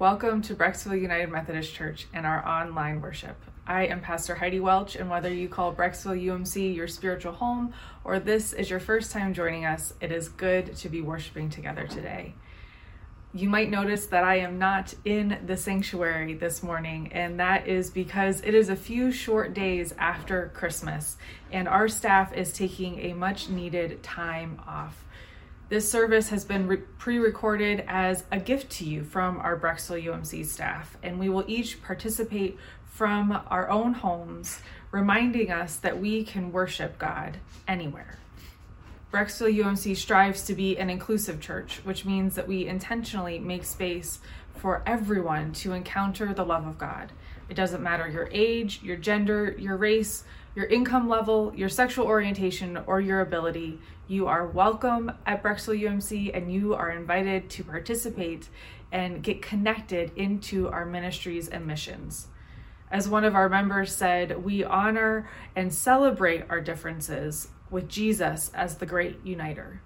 Welcome to Brecksville United Methodist Church and our online worship. I am Pastor Heidi Welch, and whether you call Brecksville UMC your spiritual home or this is your first time joining us, it is good to be worshiping together today. You might notice that I am not in the sanctuary this morning, and that is because it is a few short days after Christmas, and our staff is taking a much needed time off. This service has been re- pre recorded as a gift to you from our Brecksville UMC staff, and we will each participate from our own homes, reminding us that we can worship God anywhere. Brecksville UMC strives to be an inclusive church, which means that we intentionally make space for everyone to encounter the love of God. It doesn't matter your age, your gender, your race, your income level, your sexual orientation, or your ability. You are welcome at Brecksville UMC and you are invited to participate and get connected into our ministries and missions. As one of our members said, we honor and celebrate our differences with Jesus as the great uniter.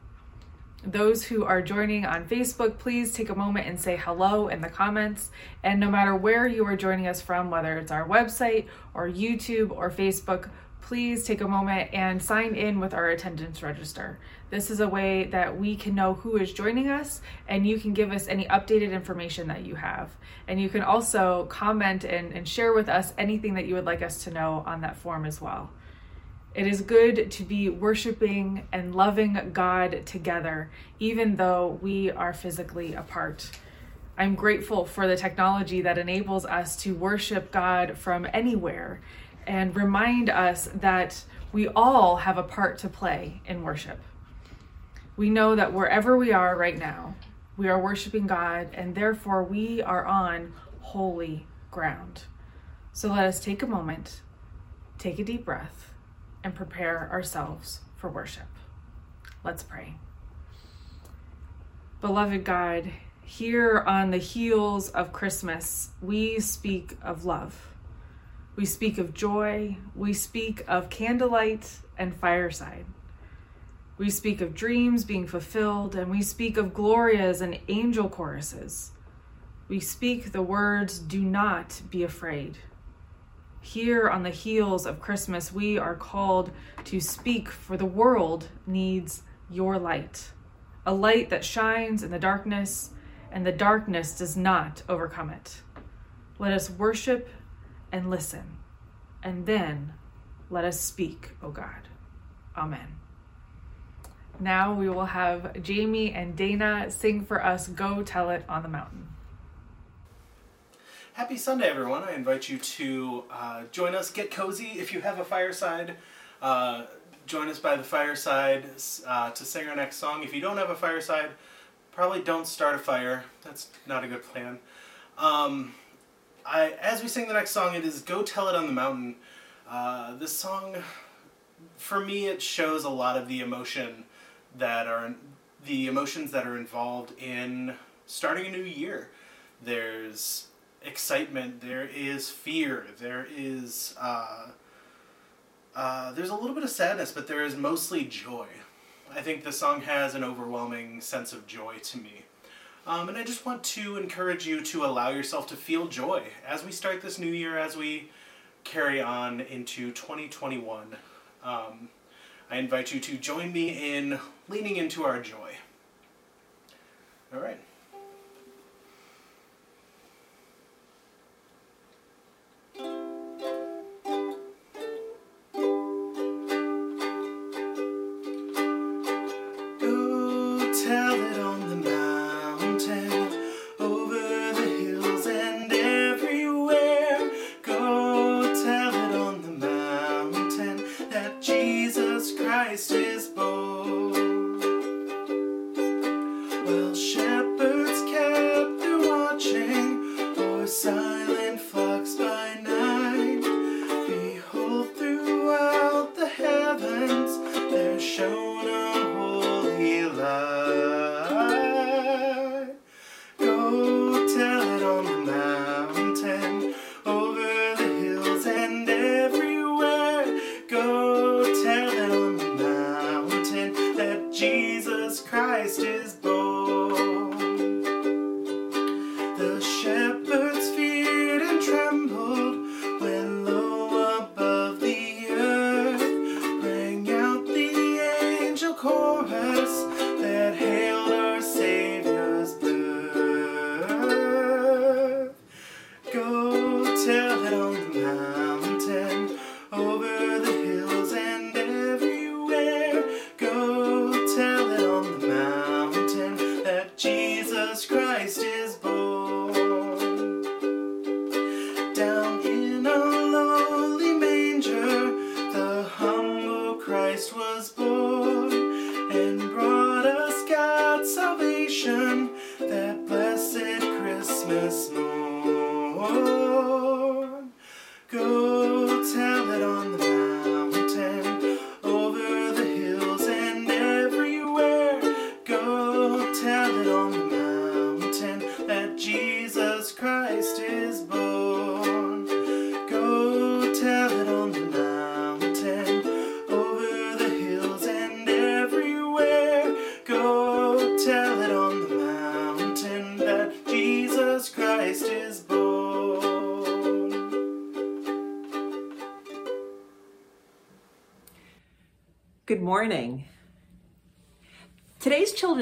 Those who are joining on Facebook, please take a moment and say hello in the comments. And no matter where you are joining us from, whether it's our website or YouTube or Facebook, please take a moment and sign in with our attendance register. This is a way that we can know who is joining us and you can give us any updated information that you have. And you can also comment and, and share with us anything that you would like us to know on that form as well. It is good to be worshiping and loving God together, even though we are physically apart. I'm grateful for the technology that enables us to worship God from anywhere and remind us that we all have a part to play in worship. We know that wherever we are right now, we are worshiping God, and therefore we are on holy ground. So let us take a moment, take a deep breath and prepare ourselves for worship. Let's pray. Beloved God, here on the heels of Christmas, we speak of love. We speak of joy. We speak of candlelight and fireside. We speak of dreams being fulfilled, and we speak of glorias and angel choruses. We speak the words, Do not be afraid. Here on the heels of Christmas, we are called to speak, for the world needs your light, a light that shines in the darkness, and the darkness does not overcome it. Let us worship and listen, and then let us speak, O God. Amen. Now we will have Jamie and Dana sing for us Go Tell It on the Mountain. Happy Sunday, everyone. I invite you to uh, join us, get cozy. If you have a fireside, uh, join us by the fireside uh, to sing our next song. If you don't have a fireside, probably don't start a fire. That's not a good plan. Um, I, as we sing the next song, it is Go Tell It on the Mountain. Uh, this song, for me, it shows a lot of the emotion that are the emotions that are involved in starting a new year. There's excitement, there is fear, there is uh, uh, there's a little bit of sadness, but there is mostly joy. I think the song has an overwhelming sense of joy to me. Um, and I just want to encourage you to allow yourself to feel joy as we start this new year, as we carry on into 2021. Um, I invite you to join me in leaning into our joy. All right.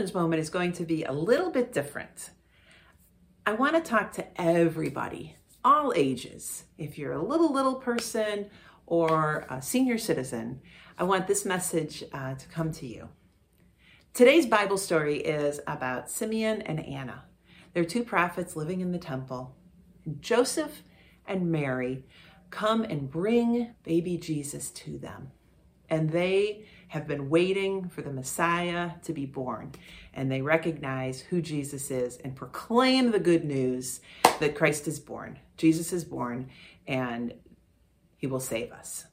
Children's moment is going to be a little bit different. I want to talk to everybody, all ages. If you're a little, little person or a senior citizen, I want this message uh, to come to you. Today's Bible story is about Simeon and Anna. They're two prophets living in the temple. Joseph and Mary come and bring baby Jesus to them and they have been waiting for the Messiah to be born. And they recognize who Jesus is and proclaim the good news that Christ is born. Jesus is born and he will save us.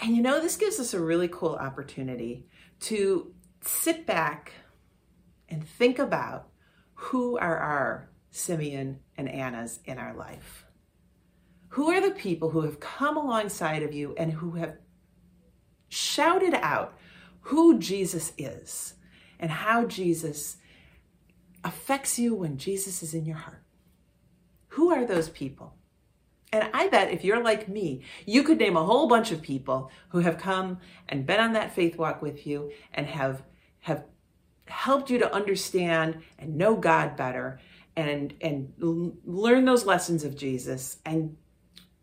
And you know, this gives us a really cool opportunity to sit back and think about who are our Simeon and Annas in our life. Who are the people who have come alongside of you and who have shouted out who Jesus is and how Jesus affects you when Jesus is in your heart. Who are those people? And I bet if you're like me, you could name a whole bunch of people who have come and been on that faith walk with you and have have helped you to understand and know God better and and learn those lessons of Jesus and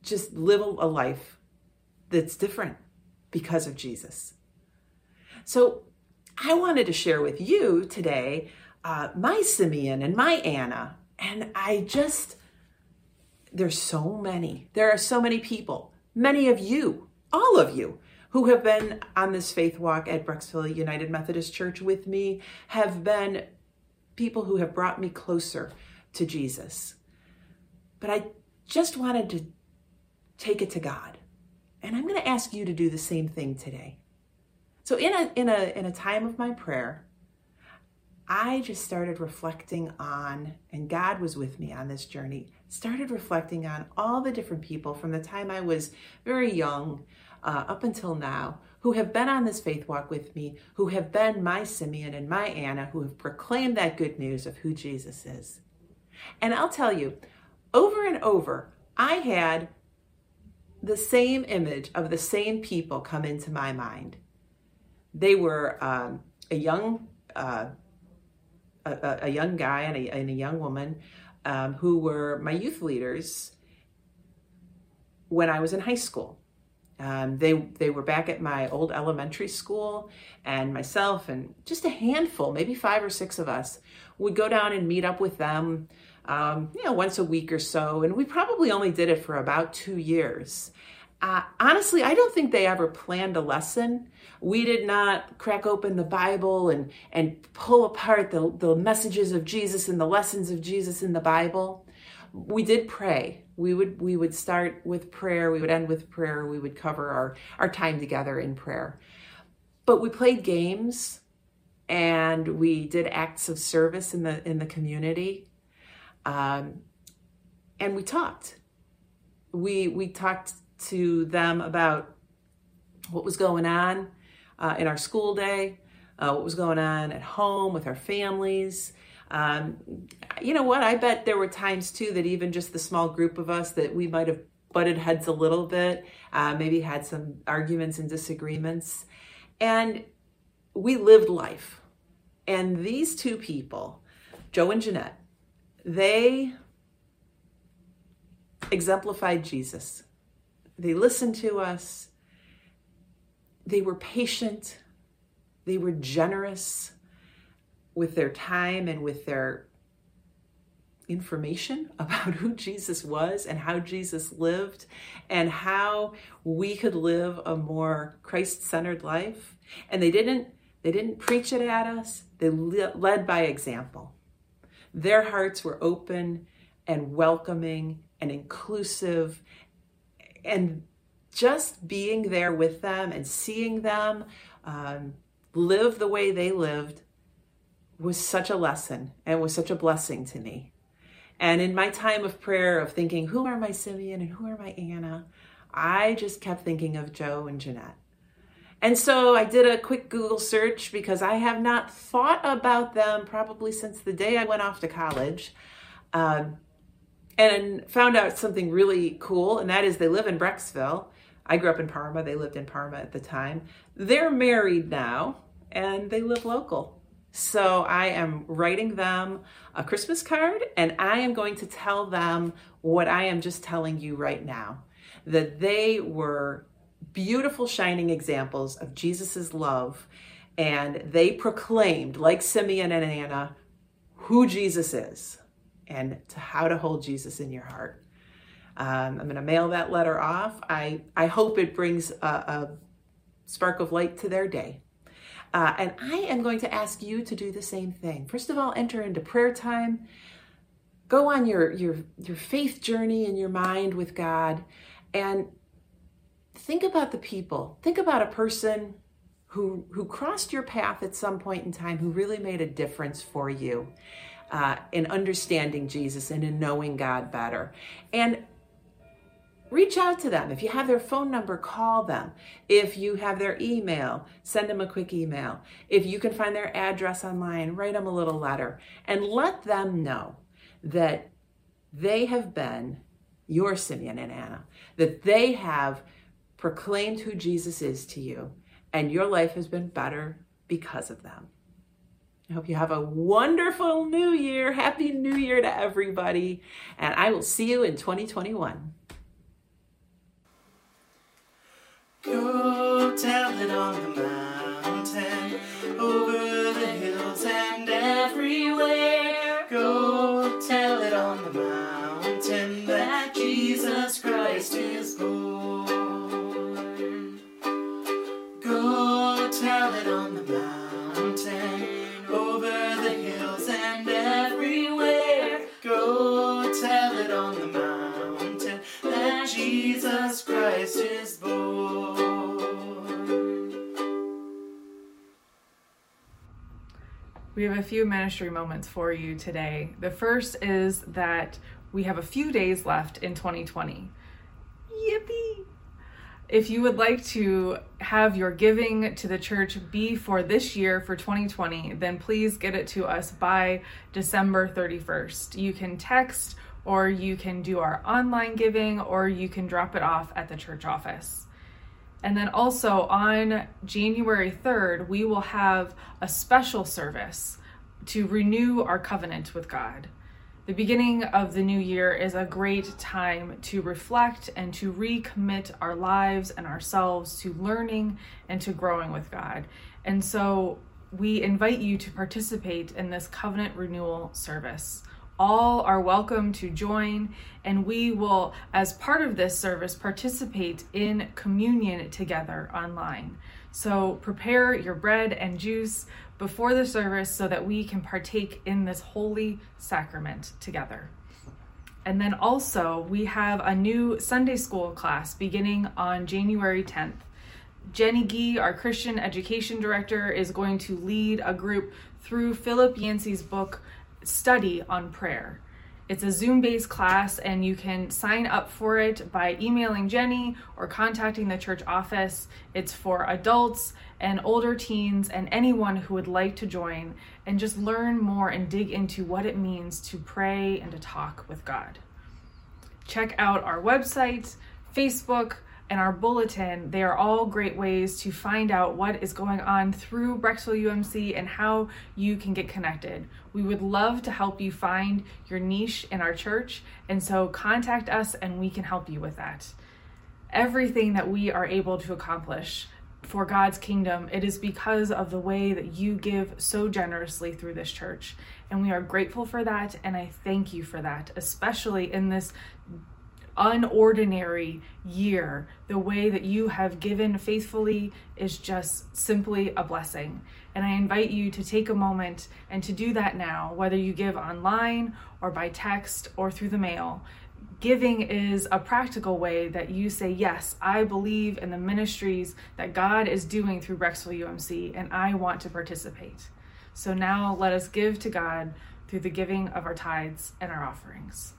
just live a life that's different because of Jesus. So I wanted to share with you today uh, my Simeon and my Anna. And I just, there's so many. There are so many people, many of you, all of you, who have been on this faith walk at Brecksville United Methodist Church with me, have been people who have brought me closer to Jesus. But I just wanted to take it to God. And I'm going to ask you to do the same thing today. So in a in a in a time of my prayer, I just started reflecting on and God was with me on this journey. Started reflecting on all the different people from the time I was very young uh, up until now who have been on this faith walk with me, who have been my Simeon and my Anna, who have proclaimed that good news of who Jesus is. And I'll tell you, over and over, I had the same image of the same people come into my mind. They were um, a young uh, a, a, young guy and a, and a young woman um, who were my youth leaders when I was in high school. Um, they they were back at my old elementary school, and myself and just a handful, maybe five or six of us, would go down and meet up with them, um, you know, once a week or so. And we probably only did it for about two years. Uh, honestly, I don't think they ever planned a lesson. We did not crack open the Bible and and pull apart the the messages of Jesus and the lessons of Jesus in the Bible. We did pray. We would we would start with prayer. We would end with prayer. We would cover our our time together in prayer. But we played games and we did acts of service in the in the community um, and we talked. We we talked to them about what was going on uh, in our school day uh, what was going on at home with our families Um, you know what? I bet there were times too that even just the small group of us that we might have butted heads a little bit, uh, maybe had some arguments and disagreements. And we lived life. And these two people, Joe and Jeanette, they exemplified Jesus. They listened to us. They were patient. They were generous with their time and with their information about who Jesus was and how Jesus lived and how we could live a more Christ-centered life. And they didn't they didn't preach it at us. They led by example. Their hearts were open and welcoming and inclusive and just being there with them and seeing them um, live the way they lived was such a lesson and was such a blessing to me. And in my time of prayer of thinking, who are my Simeon and who are my Anna, I just kept thinking of Joe and Jeanette. And so I did a quick Google search because I have not thought about them probably since the day I went off to college. Um, and found out something really cool, and that is they live in Brecksville. I grew up in Parma. They lived in Parma at the time. They're married now, and they live local. So I am writing them a Christmas card, and I am going to tell them what I am just telling you right now that they were beautiful, shining examples of Jesus's love, and they proclaimed, like Simeon and Anna, who Jesus is and to how to hold Jesus in your heart. Um, I'm going to mail that letter off. I, I hope it brings a, a spark of light to their day. Uh, and I am going to ask you to do the same thing. First of all, enter into prayer time. Go on your, your, your faith journey in your mind with God and think about the people. Think about a person who, who crossed your path at some point in time who really made a difference for you uh, in understanding Jesus and in knowing God better. And reach out to them. If you have their phone number, call them. If you have their email, send them a quick email. If you can find their address online, write them a little letter and let them know that they have been your Simeon and Anna, that they have proclaimed who Jesus is to you, and your life has been better because of them. I hope you have a wonderful new year. Happy New Year to everybody. And I will see you in 2021. Go tell it on the mountain, over We have a few ministry moments for you today. The first is that we have a few days left in 2020. Yippee! If you would like to have your giving to the church be for this year, for 2020, then please get it to us by December 31st. You can text or you can do our online giving or you can drop it off at the church office. And then also on January 3rd, we will have a special service to renew our covenant with God. The beginning of the new year is a great time to reflect and to recommit our lives and ourselves to learning and to growing with God. And so we invite you to participate in this covenant renewal service. All are welcome to join, and we will, as part of this service, participate in communion together online. So prepare your bread and juice before the service so that we can partake in this holy sacrament together. And then also, we have a new Sunday school class beginning on January 10th. Jenny Gee, our Christian education director, is going to lead a group through Philip Yancey's book, Study on Prayer. It's a Zoom based class, and you can sign up for it by emailing Jenny or contacting the church office. It's for adults and older teens and anyone who would like to join and just learn more and dig into what it means to pray and to talk with God. Check out our website, Facebook, and our bulletin, they are all great ways to find out what is going on through Brecksville UMC and how you can get connected. We would love to help you find your niche in our church, and so contact us and we can help you with that. Everything that we are able to accomplish for God's kingdom, it is because of the way that you give so generously through this church. And we are grateful for that, and I thank you for that, especially in this unordinary year. The way that you have given faithfully is just simply a blessing. And I invite you to take a moment and to do that now, whether you give online or by text or through the mail. Giving is a practical way that you say, Yes, I believe in the ministries that God is doing through Brecksville UMC, and I want to participate. So now let us give to God through the giving of our tithes and our offerings.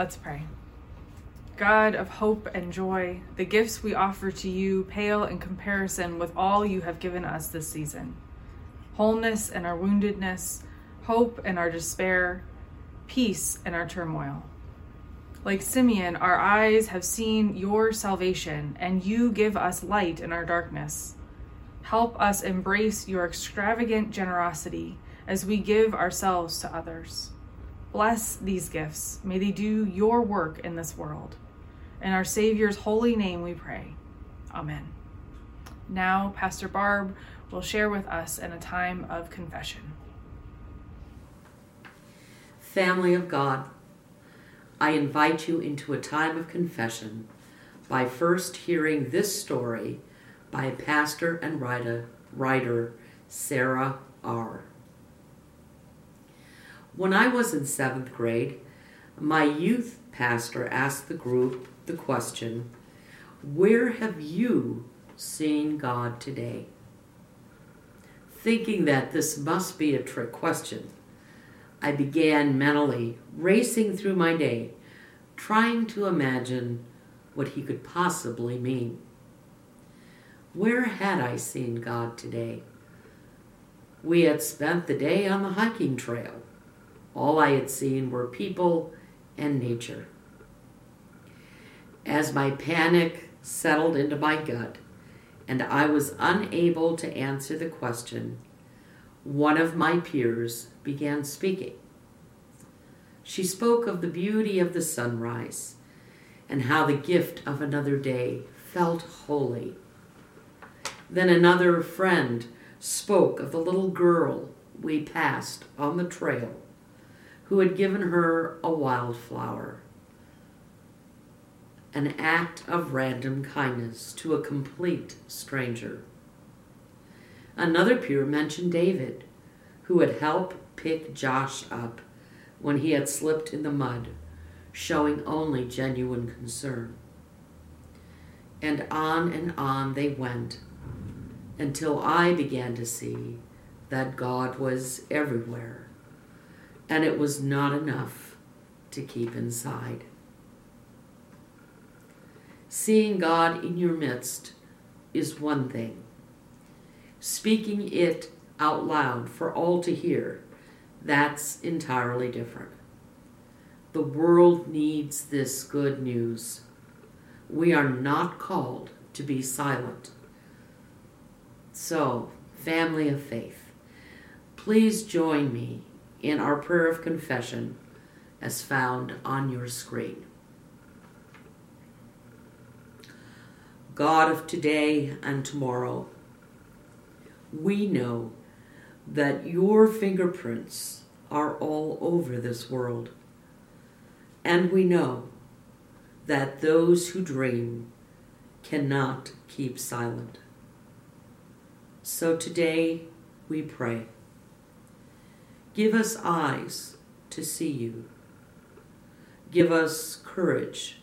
Let's pray. God of hope and joy, the gifts we offer to you pale in comparison with all you have given us this season wholeness in our woundedness, hope in our despair, peace in our turmoil. Like Simeon, our eyes have seen your salvation, and you give us light in our darkness. Help us embrace your extravagant generosity as we give ourselves to others. Bless these gifts. May they do your work in this world. In our Savior's holy name we pray. Amen. Now, Pastor Barb will share with us in a time of confession. Family of God, I invite you into a time of confession by first hearing this story by pastor and writer, writer Sarah R. When I was in seventh grade, my youth pastor asked the group the question Where have you seen God today? Thinking that this must be a trick question, I began mentally racing through my day, trying to imagine what he could possibly mean. Where had I seen God today? We had spent the day on the hiking trail. All I had seen were people and nature. As my panic settled into my gut and I was unable to answer the question, one of my peers began speaking. She spoke of the beauty of the sunrise and how the gift of another day felt holy. Then another friend spoke of the little girl we passed on the trail who had given her a wildflower, an act of random kindness to a complete stranger. Another peer mentioned David, who had helped pick Josh up when he had slipped in the mud, showing only genuine concern. And on and on they went until I began to see that God was everywhere and it was not enough to keep inside. Seeing God in your midst is one thing. Speaking it out loud for all to hear, that's entirely different. The world needs this good news. We are not called to be silent. So, family of faith, please join me in our prayer of confession as found on your screen. God of today and tomorrow, we know that your fingerprints are all over this world. And we know that those who dream cannot keep silent. So today we pray. Give us eyes to see you. Give us courage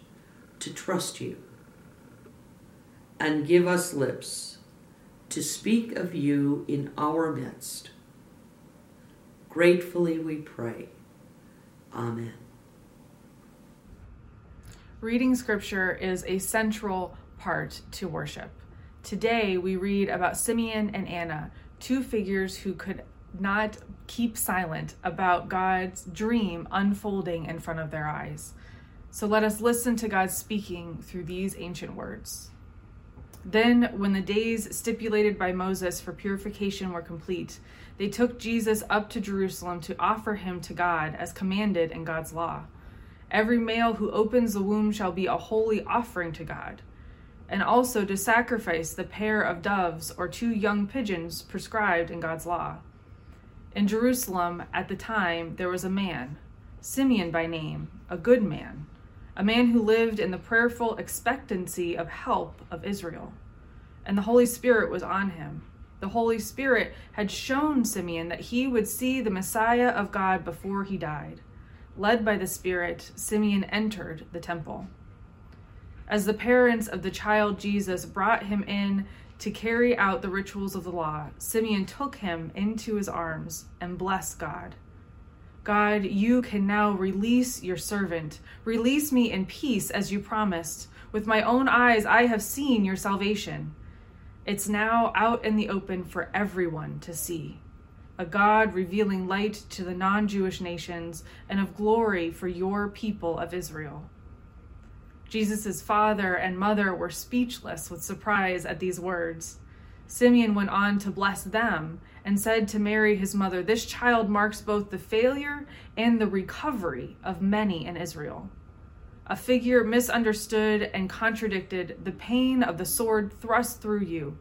to trust you. And give us lips to speak of you in our midst. Gratefully we pray. Amen. Reading scripture is a central part to worship. Today we read about Simeon and Anna, two figures who could not keep silent about God's dream unfolding in front of their eyes. So let us listen to God speaking through these ancient words. Then, when the days stipulated by Moses for purification were complete, they took Jesus up to Jerusalem to offer him to God as commanded in God's law. Every male who opens the womb shall be a holy offering to God, and also to sacrifice the pair of doves or two young pigeons prescribed in God's law. In Jerusalem at the time there was a man, Simeon by name, a good man, a man who lived in the prayerful expectancy of help of Israel. And the Holy Spirit was on him. The Holy Spirit had shown Simeon that he would see the Messiah of God before he died. Led by the Spirit, Simeon entered the temple. As the parents of the child Jesus brought him in to carry out the rituals of the law, Simeon took him into his arms and blessed God. God, you can now release your servant. Release me in peace as you promised. With my own eyes, I have seen your salvation. It's now out in the open for everyone to see. A God revealing light to the non Jewish nations and of glory for your people of Israel. Jesus' father and mother were speechless with surprise at these words. Simeon went on to bless them and said to Mary, his mother, This child marks both the failure and the recovery of many in Israel. A figure misunderstood and contradicted the pain of the sword thrust through you,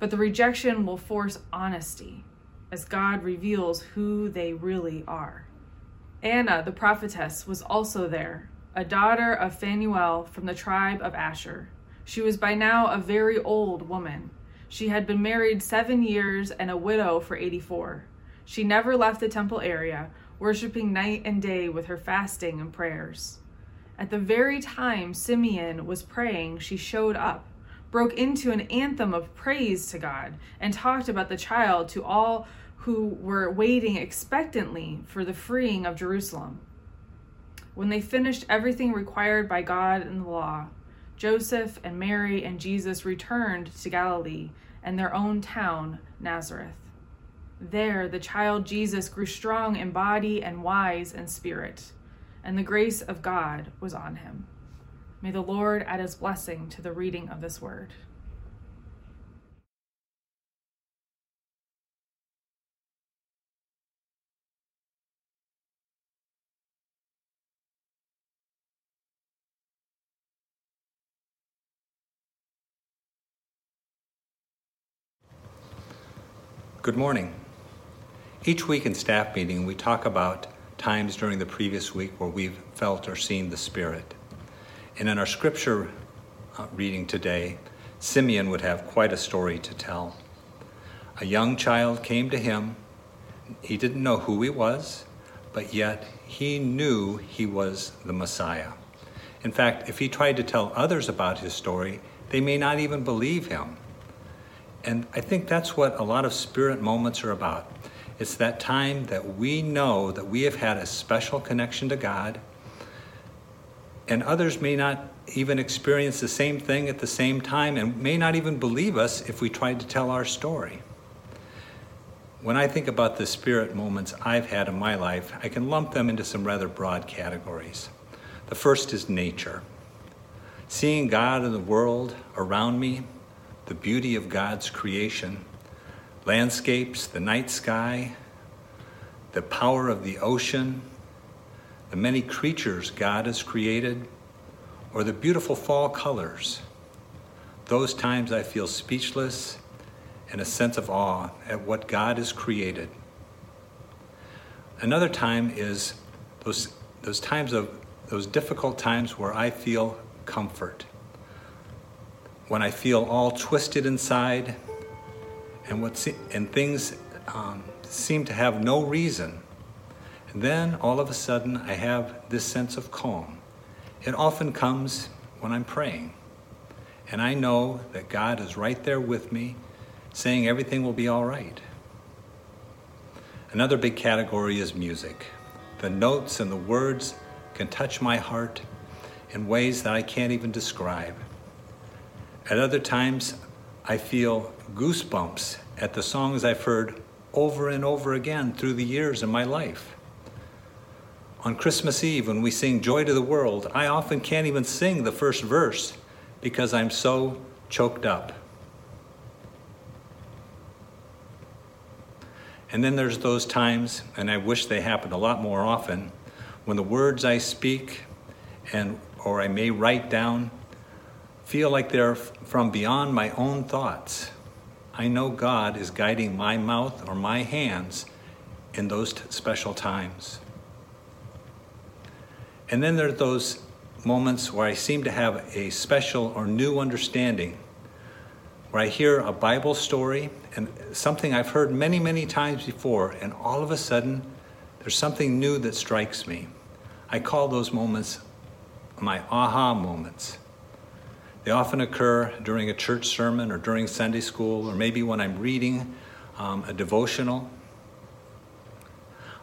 but the rejection will force honesty as God reveals who they really are. Anna, the prophetess, was also there a daughter of Phanuel from the tribe of Asher. She was by now a very old woman. She had been married seven years and a widow for 84. She never left the temple area, worshiping night and day with her fasting and prayers. At the very time Simeon was praying, she showed up, broke into an anthem of praise to God, and talked about the child to all who were waiting expectantly for the freeing of Jerusalem. When they finished everything required by God in the law, Joseph and Mary and Jesus returned to Galilee and their own town, Nazareth. There, the child Jesus grew strong in body and wise in spirit, and the grace of God was on him. May the Lord add his blessing to the reading of this word. Good morning. Each week in staff meeting, we talk about times during the previous week where we've felt or seen the Spirit. And in our scripture uh, reading today, Simeon would have quite a story to tell. A young child came to him. He didn't know who he was, but yet he knew he was the Messiah. In fact, if he tried to tell others about his story, they may not even believe him. And I think that's what a lot of spirit moments are about. It's that time that we know that we have had a special connection to God, and others may not even experience the same thing at the same time and may not even believe us if we tried to tell our story. When I think about the spirit moments I've had in my life, I can lump them into some rather broad categories. The first is nature. Seeing God in the world around me, the beauty of God's creation, landscapes, the night sky, the power of the ocean, the many creatures God has created, or the beautiful fall colors. Those times I feel speechless and a sense of awe at what God has created. Another time is those, those times of those difficult times where I feel comfort. When I feel all twisted inside and, what se- and things um, seem to have no reason. And then all of a sudden I have this sense of calm. It often comes when I'm praying. And I know that God is right there with me saying everything will be all right. Another big category is music. The notes and the words can touch my heart in ways that I can't even describe. At other times, I feel goosebumps at the songs I've heard over and over again through the years of my life. On Christmas Eve, when we sing Joy to the World, I often can't even sing the first verse because I'm so choked up. And then there's those times, and I wish they happened a lot more often, when the words I speak and or I may write down feel like they're from beyond my own thoughts. I know God is guiding my mouth or my hands in those t- special times. And then there are those moments where I seem to have a special or new understanding where I hear a Bible story and something I've heard many, many times before, and all of a sudden, there's something new that strikes me. I call those moments my aha moments. They often occur during a church sermon or during Sunday school, or maybe when I'm reading um, a devotional.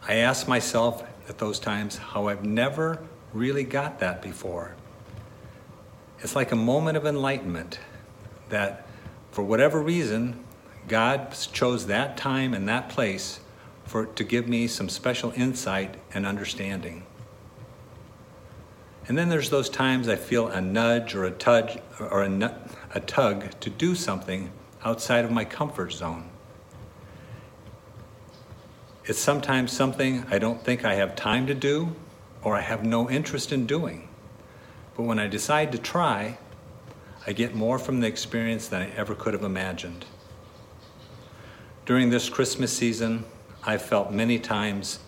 I ask myself at those times how I've never really got that before. It's like a moment of enlightenment that for whatever reason, God chose that time and that place for to give me some special insight and understanding. And then there's those times I feel a nudge or a tug or a, a tug to do something outside of my comfort zone. It's sometimes something I don't think I have time to do or I have no interest in doing. But when I decide to try, I get more from the experience than I ever could have imagined. During this Christmas season, I felt many times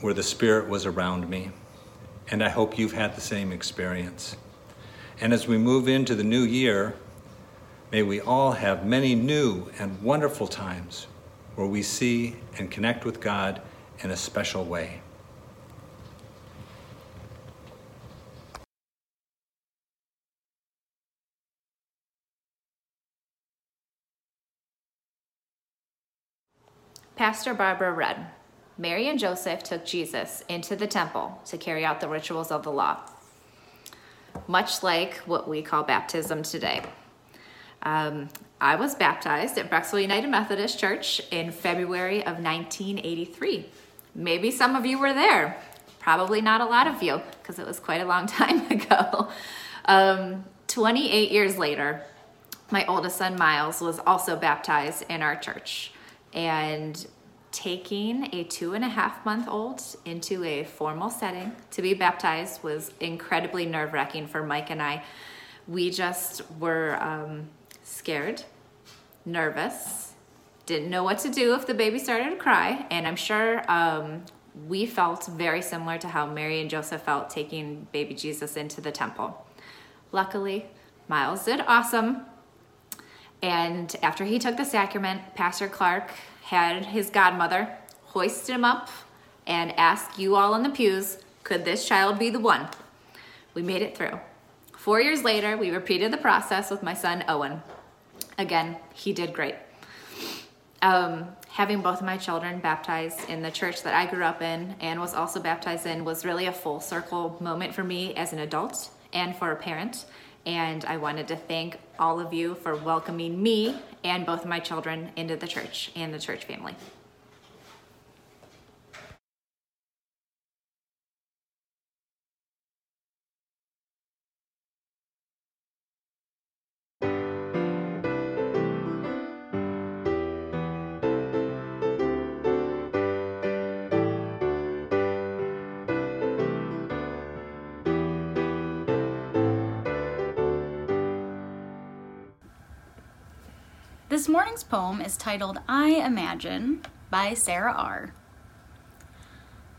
where the Spirit was around me, and I hope you've had the same experience. And as we move into the new year, may we all have many new and wonderful times where we see and connect with God in a special way. Pastor Barbara read Mary and Joseph took Jesus into the temple to carry out the rituals of the law, much like what we call baptism today. Um, I was baptized at Brecksville United Methodist Church in February of 1983. Maybe some of you were there. Probably not a lot of you, because it was quite a long time ago. Um, 28 years later, my oldest son Miles was also baptized in our church and taking a two and a half month old into a formal setting to be baptized was incredibly nerve wracking for Mike and I. We just were um, scared, nervous, didn't know what to do if the baby started to cry, and I'm sure um, we felt very similar to how Mary and Joseph felt taking baby Jesus into the temple. Luckily, Miles did awesome. And after he took the sacrament, Pastor Clark had his godmother hoist him up and ask you all in the pews, could this child be the one? We made it through. Four years later, we repeated the process with my son Owen. Again, he did great. Um, having both of my children baptized in the church that I grew up in and was also baptized in was really a full circle moment for me as an adult and for a parent. And I wanted to thank all of you for welcoming me and both of my children into the church and the church family. This morning's poem is titled I Imagine by Sarah R.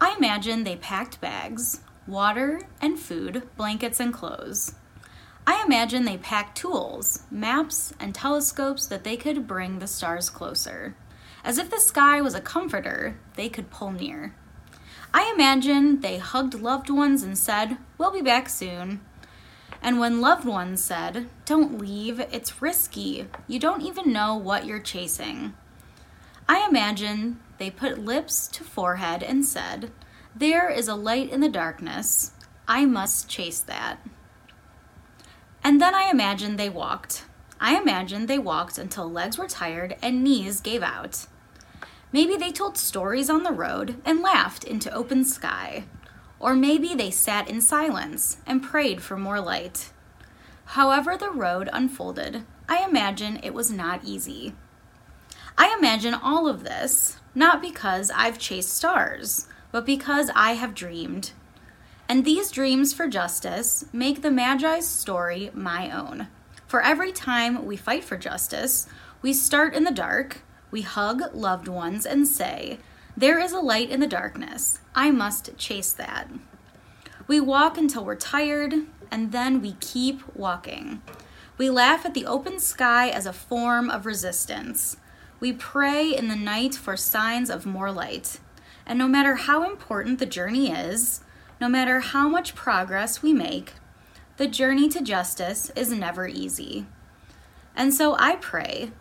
I imagine they packed bags, water and food, blankets and clothes. I imagine they packed tools, maps, and telescopes that they could bring the stars closer. As if the sky was a comforter they could pull near. I imagine they hugged loved ones and said, We'll be back soon. And when loved ones said, Don't leave, it's risky, you don't even know what you're chasing. I imagine they put lips to forehead and said, There is a light in the darkness, I must chase that. And then I imagined they walked. I imagined they walked until legs were tired and knees gave out. Maybe they told stories on the road and laughed into open sky. Or maybe they sat in silence and prayed for more light. However, the road unfolded, I imagine it was not easy. I imagine all of this not because I've chased stars, but because I have dreamed. And these dreams for justice make the Magi's story my own. For every time we fight for justice, we start in the dark, we hug loved ones and say, There is a light in the darkness. I must chase that. We walk until we're tired, and then we keep walking. We laugh at the open sky as a form of resistance. We pray in the night for signs of more light. And no matter how important the journey is, no matter how much progress we make, the journey to justice is never easy. And so I pray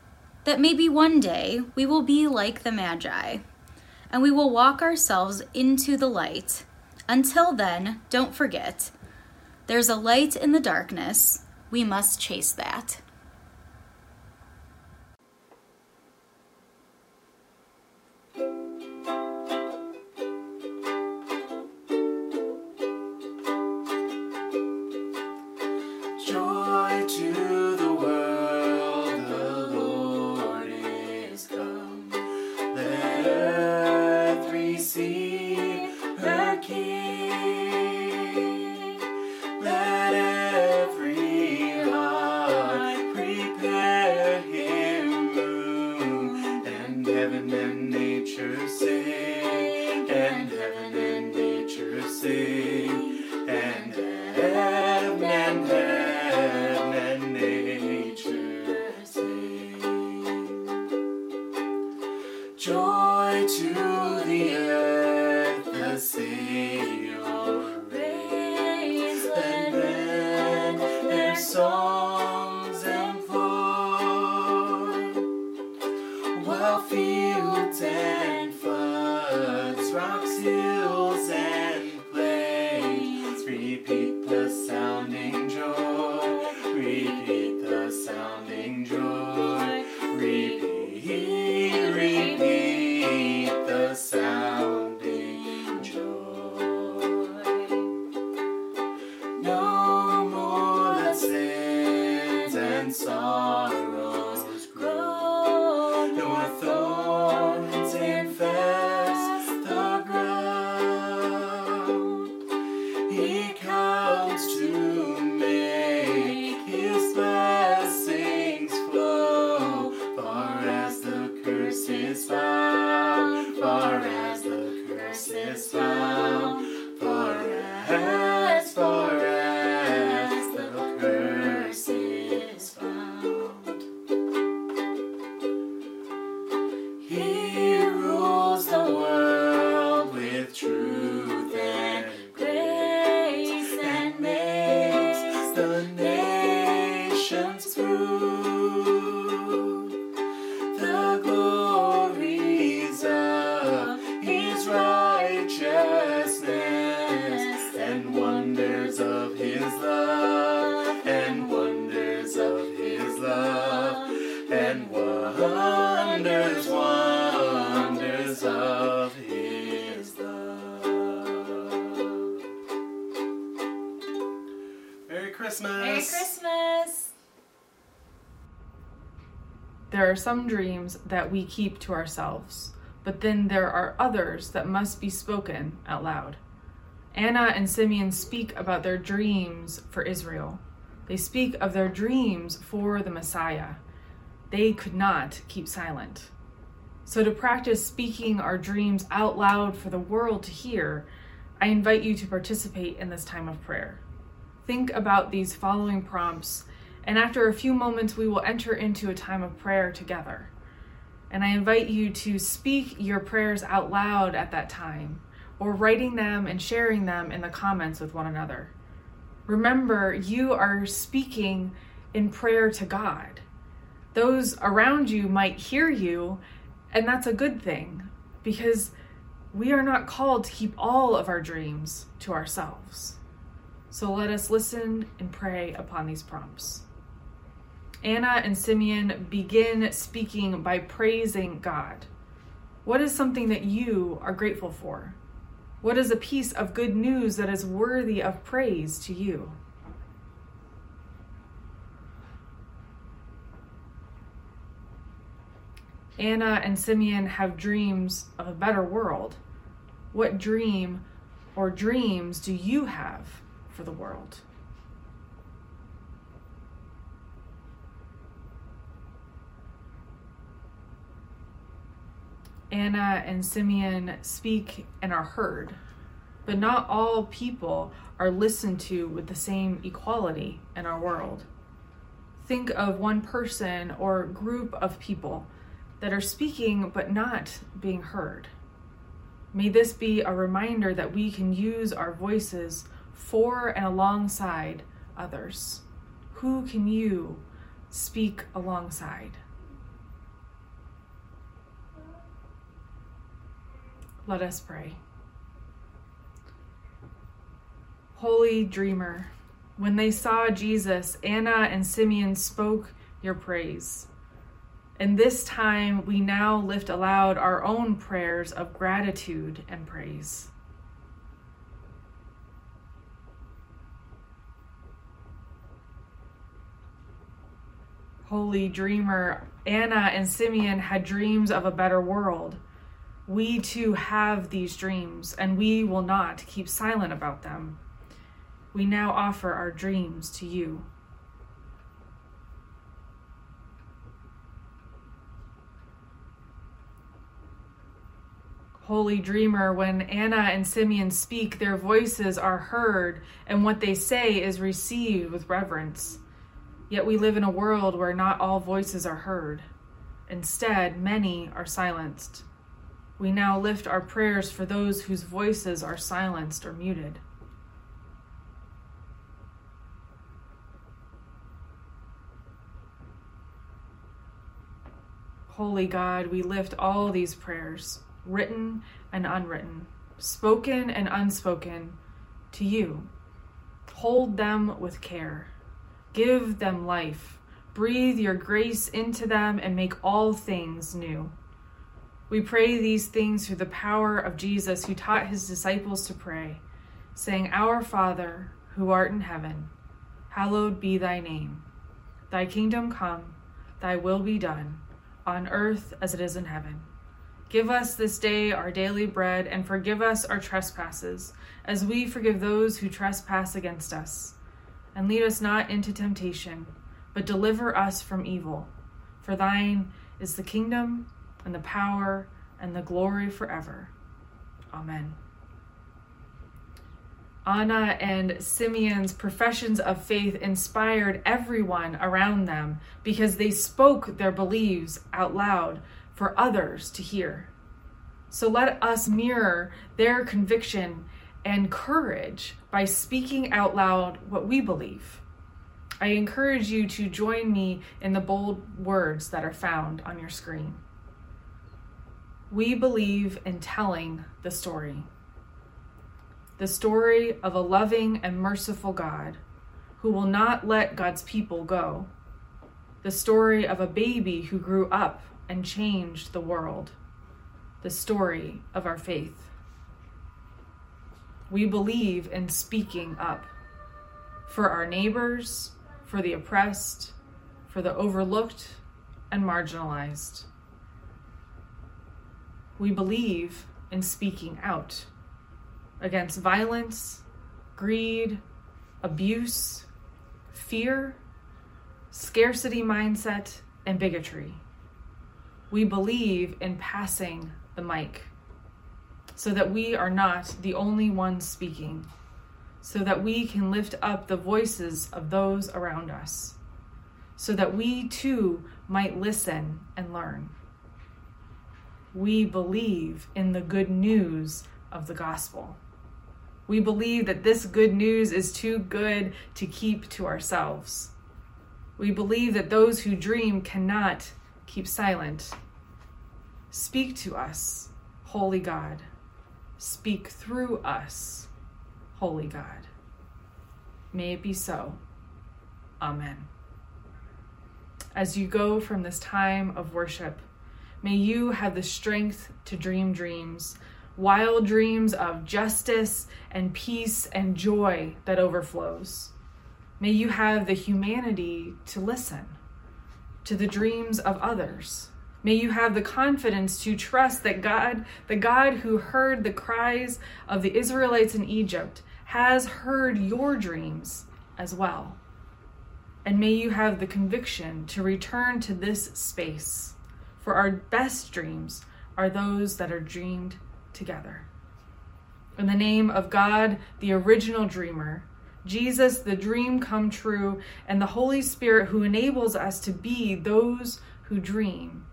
that maybe one day we will be like the Magi and we will walk ourselves into the light. Until then, don't forget there's a light in the darkness. We must chase that. Some dreams that we keep to ourselves, but then there are others that must be spoken out loud. Anna and Simeon speak about their dreams for Israel. They speak of their dreams for the Messiah. They could not keep silent. So, to practice speaking our dreams out loud for the world to hear, I invite you to participate in this time of prayer. Think about these following prompts, and after a few moments, we will enter into a time of prayer together. And I invite you to speak your prayers out loud at that time, or writing them and sharing them in the comments with one another. Remember, you are speaking in prayer to God. Those around you might hear you, and that's a good thing because we are not called to keep all of our dreams to ourselves. So let us listen and pray upon these prompts. Anna and Simeon begin speaking by praising God. What is something that you are grateful for? What is a piece of good news that is worthy of praise to you? Anna and Simeon have dreams of a better world. What dream or dreams do you have for the world? Anna and Simeon speak and are heard, but not all people are listened to with the same equality in our world. Think of one person or group of people that are speaking but not being heard. May this be a reminder that we can use our voices for and alongside others. Who can you speak alongside? Let us pray. Holy dreamer, when they saw Jesus, Anna and Simeon spoke your praise. And this time we now lift aloud our own prayers of gratitude and praise. Holy dreamer, Anna and Simeon had dreams of a better world. We too have these dreams, and we will not keep silent about them. We now offer our dreams to you. Holy dreamer, when Anna and Simeon speak, their voices are heard, and what they say is received with reverence. Yet we live in a world where not all voices are heard. Instead, many are silenced. We now lift our prayers for those whose voices are silenced or muted. Holy God, we lift all these prayers, written and unwritten, spoken and unspoken, to you. Hold them with care. Give them life. Breathe your grace into them and make all things new. We pray these things through the power of Jesus, who taught his disciples to pray, saying, Our Father, who art in heaven, hallowed be thy name. Thy kingdom come, thy will be done, on earth as it is in heaven. Give us this day our daily bread, and forgive us our trespasses, as we forgive those who trespass against us. And lead us not into temptation, but deliver us from evil. For thine is the kingdom, and the power, and the glory forever. Amen. Anna and Simeon's professions of faith inspired everyone around them because they spoke their beliefs out loud for others to hear. So let us mirror their conviction and courage by speaking out loud what we believe. I encourage you to join me in the bold words that are found on your screen. We believe in telling the story the story of a loving and merciful God who will not let God's people go, the story of a baby who grew up and changed the world, the story of our faith. We believe in speaking up. for our neighbors, for the oppressed, for the overlooked and marginalized. We believe in speaking out against violence, greed, abuse, fear, scarcity mindset, and bigotry. We believe in passing the mic so that we are not the only ones speaking, so that we can lift up the voices of those around us, so that we too might listen and learn. We believe in the good news of the gospel. We believe that this good news is too good to keep to ourselves. We believe that those who dream cannot keep silent. Speak to us, Holy God. Speak through us, Holy God. May it be so. Amen. As you go from this time of worship, may you have the strength to dream dreams, wild dreams of justice and peace and joy that overflows. May you have the humanity to listen to the dreams of others. May you have the confidence to trust that God, the God who heard the cries of the Israelites in Egypt, has heard your dreams as well. And may you have the conviction to return to this space, for our best dreams are those that are dreamed together. In the name of God, the original dreamer, Jesus, the dream come true, and the Holy Spirit who enables us to be those who dream,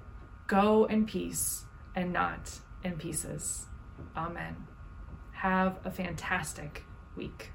go in peace and not in pieces. Amen. Have a fantastic week.